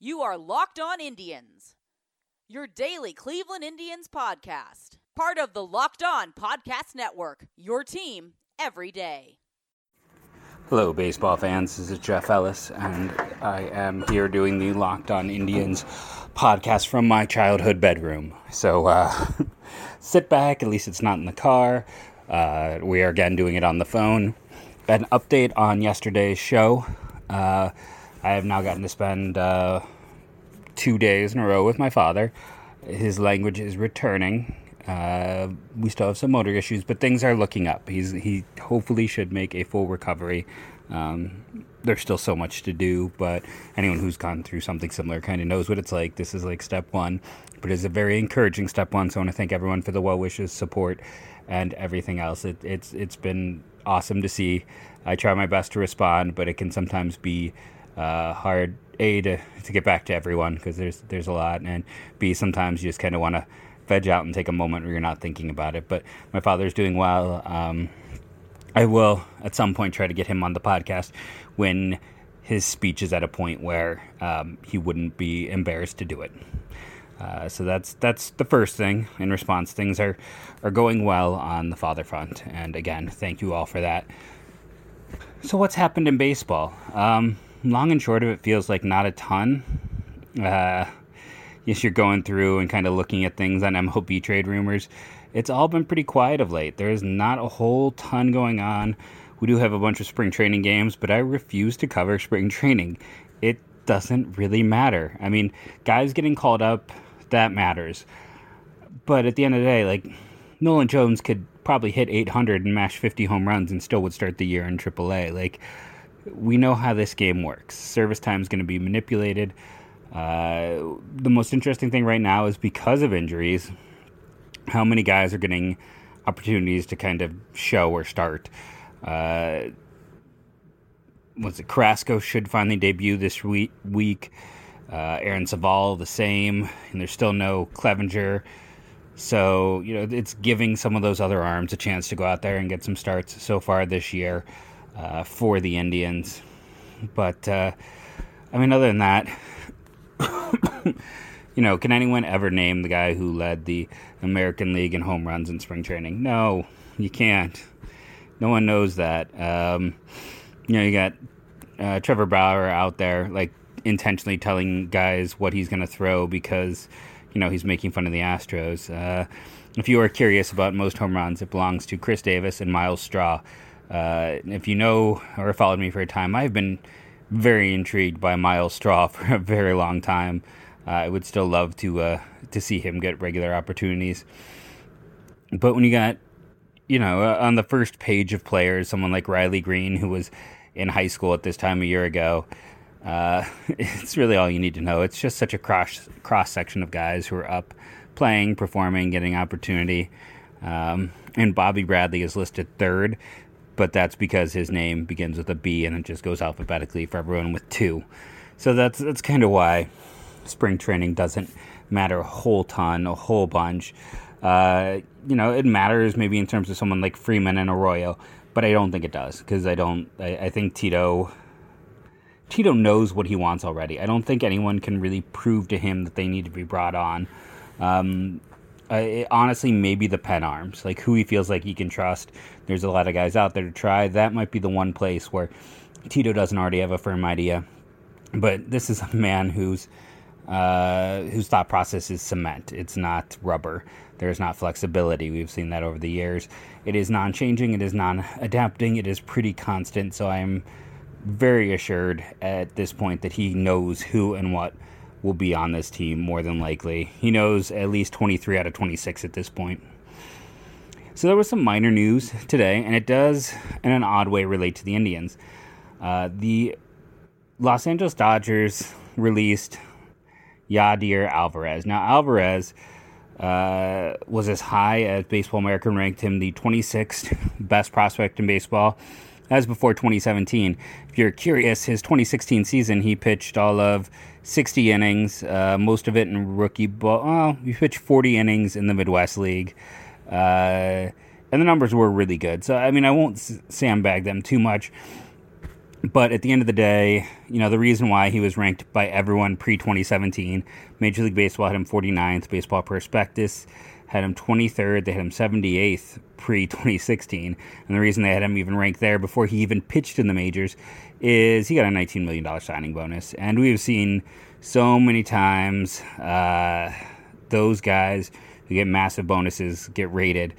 You are Locked On Indians, your daily Cleveland Indians podcast. Part of the Locked On Podcast Network, your team every day. Hello, baseball fans. This is Jeff Ellis, and I am here doing the Locked On Indians podcast from my childhood bedroom. So uh, sit back, at least it's not in the car. Uh, we are again doing it on the phone. An update on yesterday's show. Uh, I have now gotten to spend uh, two days in a row with my father. His language is returning. Uh, we still have some motor issues, but things are looking up. He's he hopefully should make a full recovery. Um, there's still so much to do, but anyone who's gone through something similar kind of knows what it's like. This is like step one, but it's a very encouraging step one. So I want to thank everyone for the well wishes, support, and everything else. It, it's it's been awesome to see. I try my best to respond, but it can sometimes be uh, hard a to, to get back to everyone because there's there's a lot, and b sometimes you just kind of want to veg out and take a moment where you're not thinking about it. But my father's doing well. Um, I will at some point try to get him on the podcast when his speech is at a point where um, he wouldn't be embarrassed to do it. Uh, so that's that's the first thing. In response, things are are going well on the father front, and again, thank you all for that. So what's happened in baseball? Um, long and short of it feels like not a ton. Uh, yes, you're going through and kind of looking at things on MLB trade rumors. It's all been pretty quiet of late. There's not a whole ton going on. We do have a bunch of spring training games, but I refuse to cover spring training. It doesn't really matter. I mean, guys getting called up, that matters. But at the end of the day, like, Nolan Jones could probably hit 800 and mash 50 home runs and still would start the year in AAA. Like, we know how this game works. Service time is going to be manipulated. Uh, the most interesting thing right now is because of injuries, how many guys are getting opportunities to kind of show or start. Uh, was it Carrasco should finally debut this week? week. Uh, Aaron Civale the same, and there's still no Clevinger. So you know it's giving some of those other arms a chance to go out there and get some starts so far this year uh, for the Indians. But uh, I mean, other than that, you know, can anyone ever name the guy who led the American League in home runs in spring training? No, you can't. No one knows that. Um, you know, you got uh, Trevor Bauer out there, like intentionally telling guys what he's going to throw because, you know, he's making fun of the Astros. Uh, if you are curious about most home runs, it belongs to Chris Davis and Myles Straw. Uh, if you know or followed me for a time, I've been very intrigued by Myles Straw for a very long time. Uh, I would still love to uh, to see him get regular opportunities. But when you got, you know, uh, on the first page of players, someone like Riley Greene, who was in high school at this time a year ago, uh, it's really all you need to know. It's just such a cross cross section of guys who are up, playing, performing, getting opportunity. Um, and Bobby Bradley is listed third but that's because his name begins with a B and it just goes alphabetically for everyone with two. So that's that's kind of why spring training doesn't matter a whole ton, a whole bunch. Uh, you know, it matters maybe in terms of someone like Freeman and Arroyo, but I don't think it does because I don't. I, I think Tito Tito knows what he wants already. I don't think anyone can really prove to him that they need to be brought on. Um, uh, honestly, maybe the pen arms, like who he feels like he can trust. There's a lot of guys out there to try. That might be the one place where Tito doesn't already have a firm idea. But this is a man whose uh, whose thought process is cement. It's not rubber. There's not flexibility. We've seen that over the years. It is non-changing. It is non-adapting. It is pretty constant. So I'm very assured at this point that he knows who and what will be on this team more than likely. He knows at least 23 out of 26 at this point. So there was some minor news today, and it does, in an odd way, relate to the Indians. Uh, the Los Angeles Dodgers released Yadier Alvarez. Now, Alvarez uh, was as high as Baseball America ranked him the 26th best prospect in baseball as before 2017. If you're curious, his 2016 season, he pitched all of 60 innings, uh, most of it in rookie ball. Oh, he pitched 40 innings in the Midwest League. Uh, and the numbers were really good. So, I mean, I won't sandbag them too much. but at the end of the day, you know, the reason why he was ranked by everyone pre 2017, Major League Baseball had him 49th, Baseball Prospectus had him 23rd, they had him 78th pre 2016. And the reason they had him even ranked there before he even pitched in the majors is he got a $19 million signing bonus. And we've seen so many times uh, those guys who get massive bonuses get rated.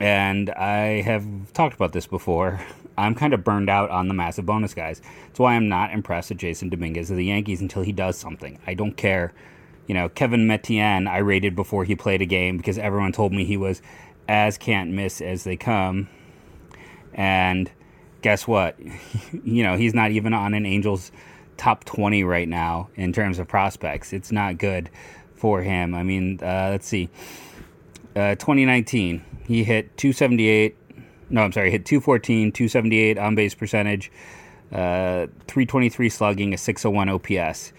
And I have talked about this before. I'm kind of burned out on the massive bonus guys. That's why I'm not impressed with Jasson Dominguez of the Yankees until he does something. I don't care. You know, Kevin Maitan, I rated before he played a game because everyone told me he was as can't miss as they come. And guess what? you know, he's not even on an Angels top 20 right now in terms of prospects. It's not good for him. I mean, uh, let's see. Uh, 2019, he hit 278 no, I'm sorry, hit 214, 278 on base percentage, uh, 323 slugging, a 601 OPS.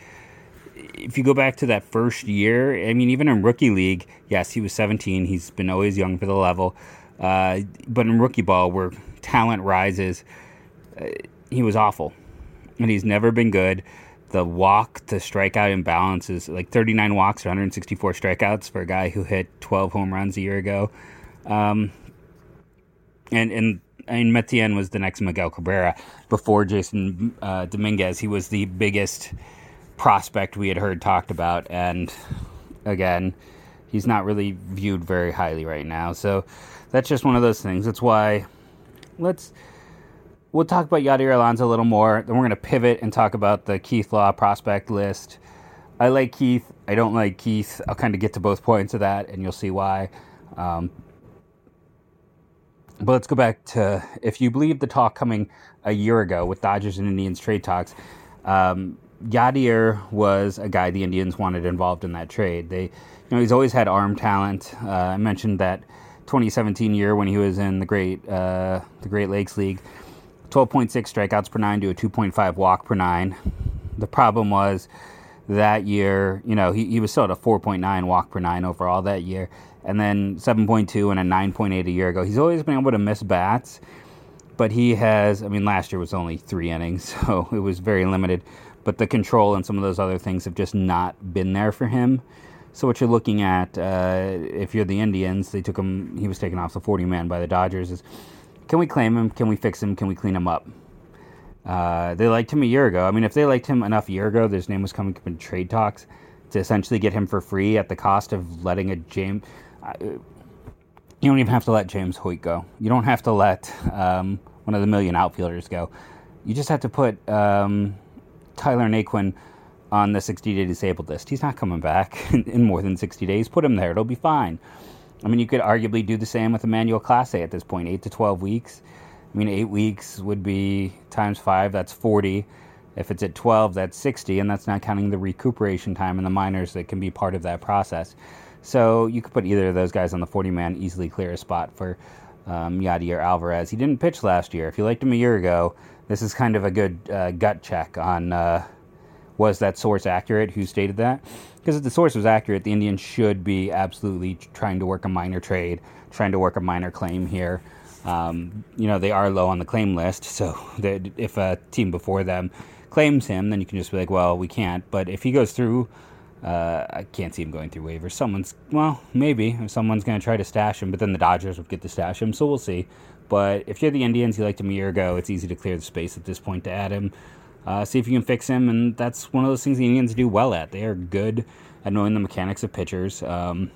If you go back to that first year, I mean, even in rookie league, yes, he was 17. He's been always young for the level. Uh, but in rookie ball, where talent rises, uh, he was awful. And he's never been good. The walk to strikeout imbalance is like 39 walks, or 164 strikeouts for a guy who hit 12 home runs a year ago. Um, and and I Maitan was the next Miguel Cabrera before Jasson uh, Dominguez. He was the biggest prospect we had heard talked about, and again, he's not really viewed very highly right now. So that's just one of those things. That's why let's we'll talk about Yadier Alonso a little more. Then we're going to pivot and talk about the Keith Law prospect list. I like Keith. I don't like Keith. I'll kind of get to both points of that, and you'll see why. Um, but let's go back to if you believe the talk coming a year ago with Dodgers and Indians trade talks, um, Yadier was a guy the Indians wanted involved in that trade. They, you know, he's always had arm talent. Uh, I mentioned that 2017 year when he was in the Great uh, the Great Lakes League, 12.6 strikeouts per nine to a 2.5 walk per nine. The problem was that year, you know, he, he was still at a 4.9 walk per nine overall that year and then 7.2 and a 9.8 a year ago. He's always been able to miss bats, but he has, I mean, last year was only three innings, so it was very limited. But the control and some of those other things have just not been there for him. So what you're looking at, uh, if you're the Indians, they took him. He was taken off the 40 man by the Dodgers. Is can we claim him? Can we fix him? Can we clean him up? Uh, they liked him a year ago. I mean, if they liked him enough a year ago, his name was coming up in trade talks to essentially get him for free at the cost of letting a James you don't even have to let James Hoyt go. You don't have to let um, one of the million outfielders go. You just have to put um, Tyler Naquin on the 60 day disabled list. He's not coming back in more than 60 days. Put him there, it'll be fine. I mean, you could arguably do the same with Emmanuel Clase at this point, 8 to 12 weeks. I mean, 8 weeks would be times 5, that's 40. If it's at 12, that's 60, and that's not counting the recuperation time and the minors that can be part of that process. So you could put either of those guys on the 40 man, easily clear a spot for um, Yadier Alvarez. He didn't pitch last year. If you liked him a year ago, this is kind of a good uh, gut check on uh, was that source accurate? Who stated that? Because if the source was accurate, the Indians should be absolutely trying to work a minor trade, trying to work a minor claim here. Um, you know, they are low on the claim list, so if a team before them claims him, then you can just be like, well, we can't. But if he goes through uh, I can't see him going through waivers. Someone's, well, maybe someone's going to try to stash him, but then the Dodgers would get to stash him, so we'll see. But if you're the Indians, you liked him a year ago, it's easy to clear the space at this point to add him. Uh, see if you can fix him, and that's one of those things the Indians do well at. They are good at knowing the mechanics of pitchers. Um,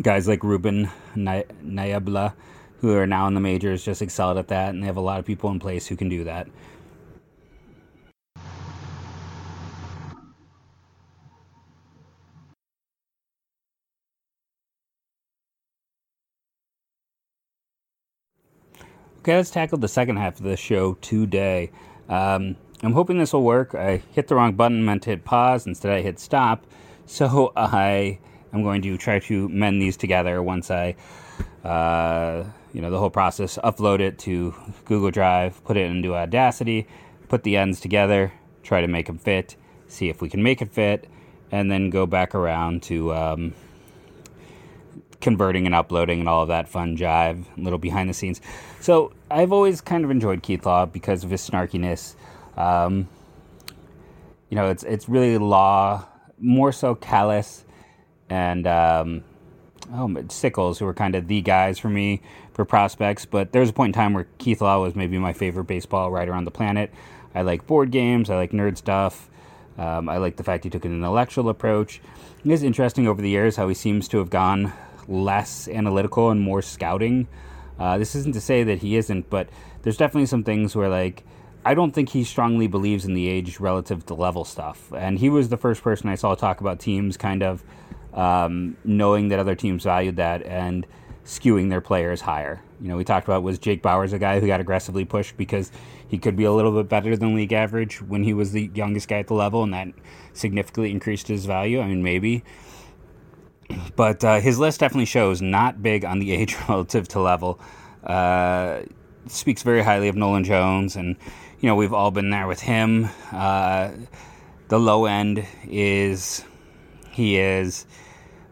guys like Ruben Niebla, who are now in the majors, just excelled at that, and they have a lot of people in place who can do that. Okay, let's tackle the second half of the show today. Um, I'm hoping this will work. I hit the wrong button, meant to hit pause. Instead, I hit stop. So I am going to try to mend these together once I, uh, you know, the whole process, upload it to Google Drive, put it into Audacity, put the ends together, try to make them fit, see if we can make it fit, and then go back around to um, converting and uploading and all of that fun jive, little behind the scenes. So I've always kind of enjoyed Keith Law because of his snarkiness. Um, you know, it's it's really Law, more so Callis, and um, oh, Sickles, who were kind of the guys for me for prospects. But there was a point in time where Keith Law was maybe my favorite baseball writer on the planet. I like board games, I like nerd stuff. Um, I like the fact he took an intellectual approach. It is interesting over the years how he seems to have gone less analytical and more scouting. Uh, this isn't to say that he isn't, but there's definitely some things where, like, I don't think he strongly believes in the age relative to level stuff. And he was the first person I saw talk about teams kind of um, knowing that other teams valued that and skewing their players higher. You know, we talked about was Jake Bauers a guy who got aggressively pushed because he could be a little bit better than league average when he was the youngest guy at the level, and that significantly increased his value. I mean, maybe. But uh, his list definitely shows not big on the age relative to level. Uh, speaks very highly of Nolan Jones, and you know we've all been there with him. Uh, the low end is he is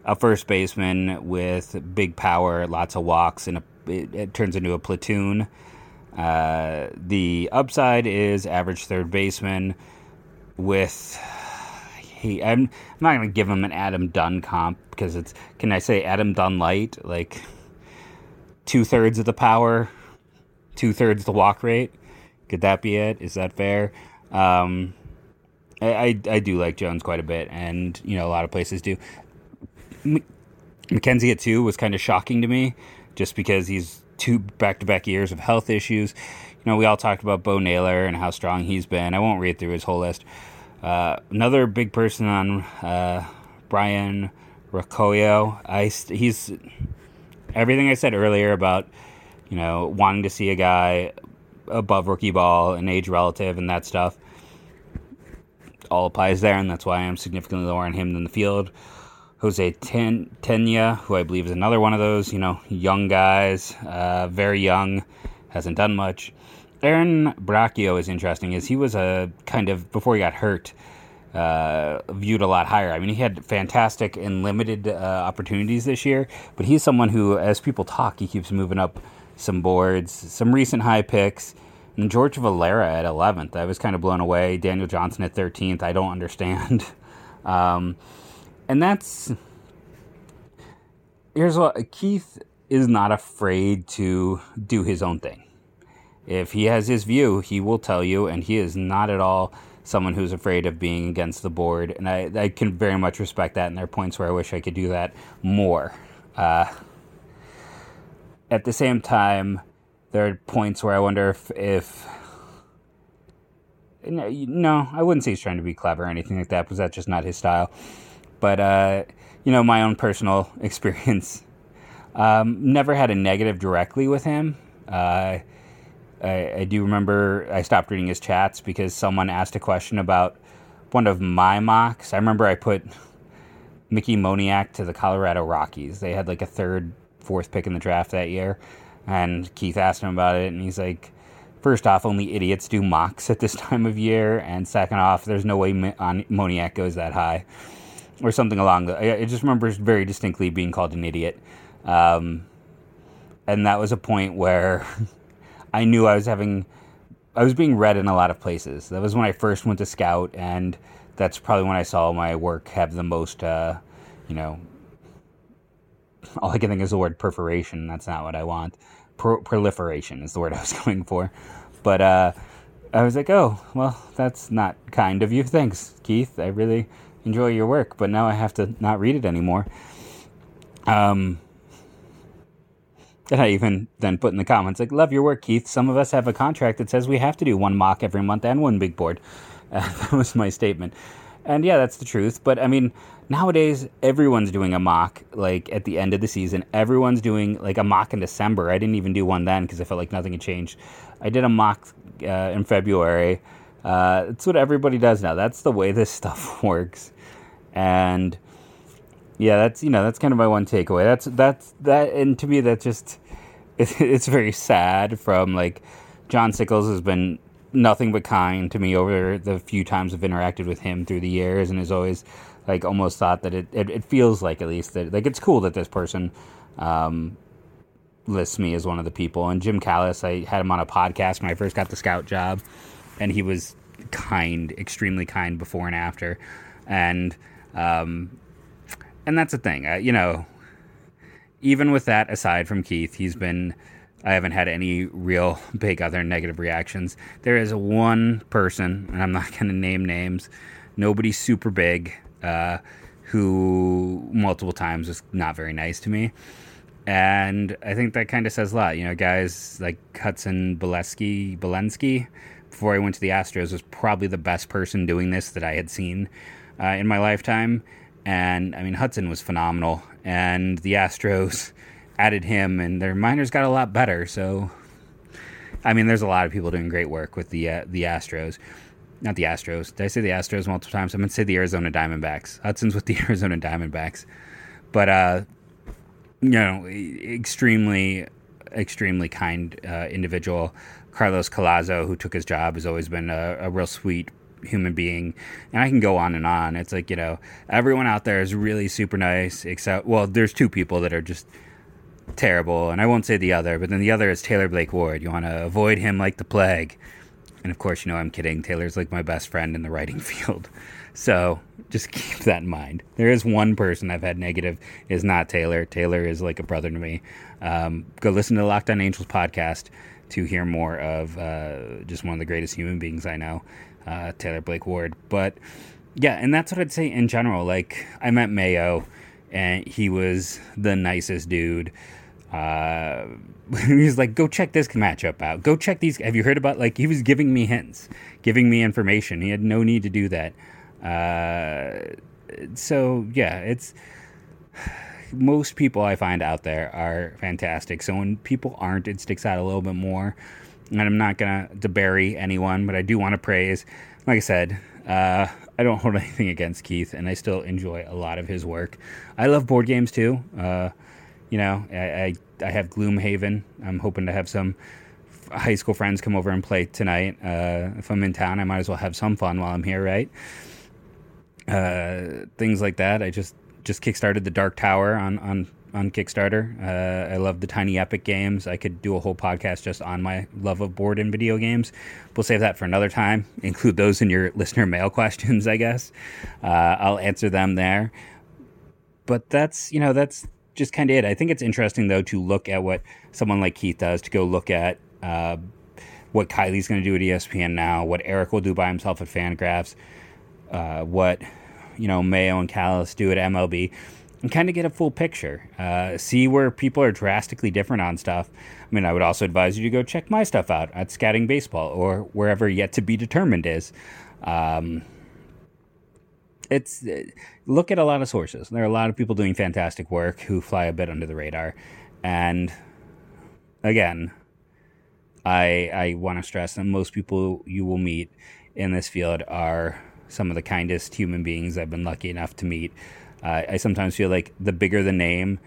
a first baseman with big power, lots of walks, and a, it, it, turns into a platoon. Uh, the upside is average third baseman with he. I'm, I'm not going to give him an Adam Dunn comp because it's. Can I say Adam Dunn light? Like two thirds of the power, two thirds the walk rate. Could that be it? Is that fair? Um, I, I, I do like Jones quite a bit, and you know a lot of places do. McKenzie at two was kind of shocking to me, just because he's two back-to-back years of health issues. You know, we all talked about Bo Naylor and how strong he's been. I won't read through his whole list. Uh, another big person on uh, Brayan Rocchio. I he's everything I said earlier about you know wanting to see a guy above rookie ball and age relative and that stuff all applies there, and that's why I'm significantly lower on him than the field. Jose Ten- Tena, who I believe is another one of those, you know, young guys, uh, very young, hasn't done much. Aaron Bracho is interesting, Is he was a kind of before he got hurt, uh, viewed a lot higher. I mean, he had fantastic and limited uh, opportunities this year, but he's someone who, as people talk, he keeps moving up some boards, some recent high picks. And George Valera at 11th. I was kind of blown away. Daniel Johnson at 13th. I don't understand. Um, and that's. Here's what Keith is not afraid to do his own thing. If he has his view, he will tell you, and he is not at all someone who's afraid of being against the board. And I, I can very much respect that, and there are points where I wish I could do that more. Uh, at the same time, there are points where I wonder if, if no, I wouldn't say he's trying to be clever or anything like that, because that's just not his style. But uh, you know, my own personal experience, um, never had a negative directly with him. Uh, I, I, do remember I stopped reading his chats because someone asked a question about one of my mocks. I remember I put Mickey Moniak to the Colorado Rockies. They had like a third, fourth pick in the draft that year and Keith asked him about it, and he's like, first off, only idiots do mocks at this time of year, and second off, there's no way on Moniak goes that high, or something along the. I just remember very distinctly being called an idiot, um, and that was a point where I knew I was having, I was being read in a lot of places. That was when I first went to scout, and that's probably when I saw my work have the most, uh, you know, all I can think is the word perforation. That's not what I want. Pro- proliferation is the word I was going for. But uh, I was like, oh, well, that's not kind of you. Thanks, Keith. I really enjoy your work, but now I have to not read it anymore. Um, and I even then put in the comments, like, love your work, Keith. Some of us have a contract that says we have to do one mock every month and one big board. Uh, that was my statement. And yeah, that's the truth. But I mean, nowadays everyone's doing a mock like at the end of the season. Everyone's doing like a mock in December. I didn't even do one then because I felt like nothing had changed. I did a mock uh, in February. Uh, it's what everybody does now. That's the way this stuff works. And yeah, that's you know that's kind of my one takeaway. That's that's that, and to me that just it, it's very sad. From like John Sickles has been nothing but kind to me over the few times I've interacted with him through the years, and has always like almost thought that it, it, it feels like at least that like it's cool that this person um, lists me as one of the people. And Jim Callis, I had him on a podcast when I first got the scout job, and he was kind, extremely kind before and after. And um, and that's the thing, you know. Even with that aside from Keith, he's been. I haven't had any real big other negative reactions. There is one person, and I'm not going to name names. Nobody super big, uh, who multiple times was not very nice to me. And I think that kind of says a lot. You know, guys like Hudson Bolesky, Bolensky, before I went to the Astros, was probably the best person doing this that I had seen uh, in my lifetime. And I mean, Hudson was phenomenal, and the Astros added him, and their minors got a lot better. So, I mean, there's a lot of people doing great work with the uh, the Astros. Not the Astros. Did I say the Astros multiple times? I'm gonna say the Arizona Diamondbacks. Hudson's with the Arizona Diamondbacks, but uh, you know, extremely, extremely kind uh, individual. Carlos Collazo, who took his job, has always been a, a real sweet human being. And I can go on and on. It's like, you know, everyone out there is really super nice, except, well, there's two people that are just terrible. And I won't say the other, but then the other is Taylor Blake Ward. You want to avoid him like the plague. And of course, you know, I'm kidding. Taylor's like my best friend in the writing field. So just keep that in mind. There is one person I've had negative is not Taylor. Taylor is like a brother to me. Um, go listen to the Locked On Angels podcast to hear more of uh, just one of the greatest human beings I know, uh, Taylor Blake Ward. But yeah, and that's what I'd say in general. Like I met Mayo, and he was the nicest dude. Uh, was like, go check this matchup out. Go check these. Have you heard about? Like he was giving me hints, giving me information. He had no need to do that. Uh, so yeah, it's most people I find out there are fantastic. So when people aren't, it sticks out a little bit more. And I'm not gonna debury anyone, but I do want to praise. Like I said, uh, I don't hold anything against Keith, and I still enjoy a lot of his work. I love board games too. Uh, you know, I, I, I have Gloomhaven. I'm hoping to have some high school friends come over and play tonight. Uh, if I'm in town, I might as well have some fun while I'm here, right? Uh, things like that. I just just kickstarted the Dark Tower on on on Kickstarter. Uh, I love the Tiny Epic games. I could do a whole podcast just on my love of board and video games. We'll save that for another time. Include those in your listener mail questions, I guess. Uh, I'll answer them there. But that's you know that's just kind of it. I think it's interesting though to look at what someone like Keith does. To go look at. Uh, what Kiley's going to do at ESPN now, what Eric will do by himself at Fangraphs, uh, what you know Mayo and Callis do at MLB, and kind of get a full picture. Uh, see where people are drastically different on stuff. I mean, I would also advise you to go check my stuff out at Scouting Baseball or wherever yet to be determined is. Um, it's look at a lot of sources. There are a lot of people doing fantastic work who fly a bit under the radar, and again, I I want to stress that most people you will meet in this field are some of the kindest human beings I've been lucky enough to meet. Uh, I sometimes feel like the bigger the name,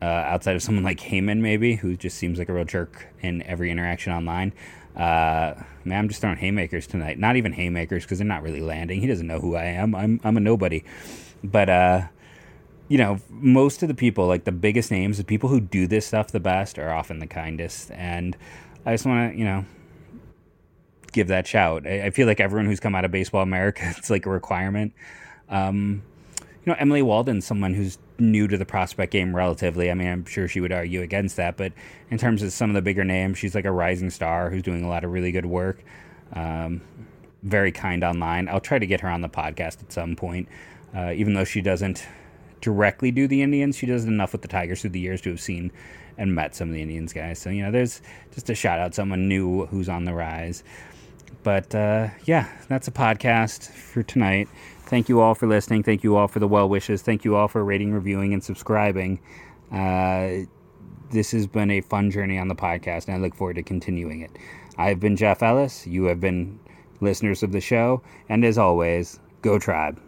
uh, outside of someone like Heyman, maybe, who just seems like a real jerk in every interaction online. Uh, man, I'm just throwing haymakers tonight. Not even haymakers because they're not really landing. He doesn't know who I am. I'm I'm a nobody. But uh, you know, most of the people, like the biggest names, the people who do this stuff the best, are often the kindest. And I just want to, you know, give that shout. I, I, feel like everyone who's come out of Baseball America, it's like a requirement. Um, know, Emily Waldon's someone who's new to the prospect game relatively. I mean, I'm sure she would argue against that, but in terms of some of the bigger names, she's like a rising star who's doing a lot of really good work. Um, very kind online. I'll try to get her on the podcast at some point, uh, even though she doesn't directly do the Indians. She does enough with the Tigers through the years to have seen and met some of the Indians guys. So, you know, there's just a shout out someone new who's on the rise. But uh, yeah, that's a podcast for tonight. Thank you all for listening. Thank you all for the well wishes. Thank you all for rating, reviewing, and subscribing. Uh, this has been a fun journey on the podcast, and I look forward to continuing it. I've been Jeff Ellis. You have been listeners of the show. And as always, go tribe.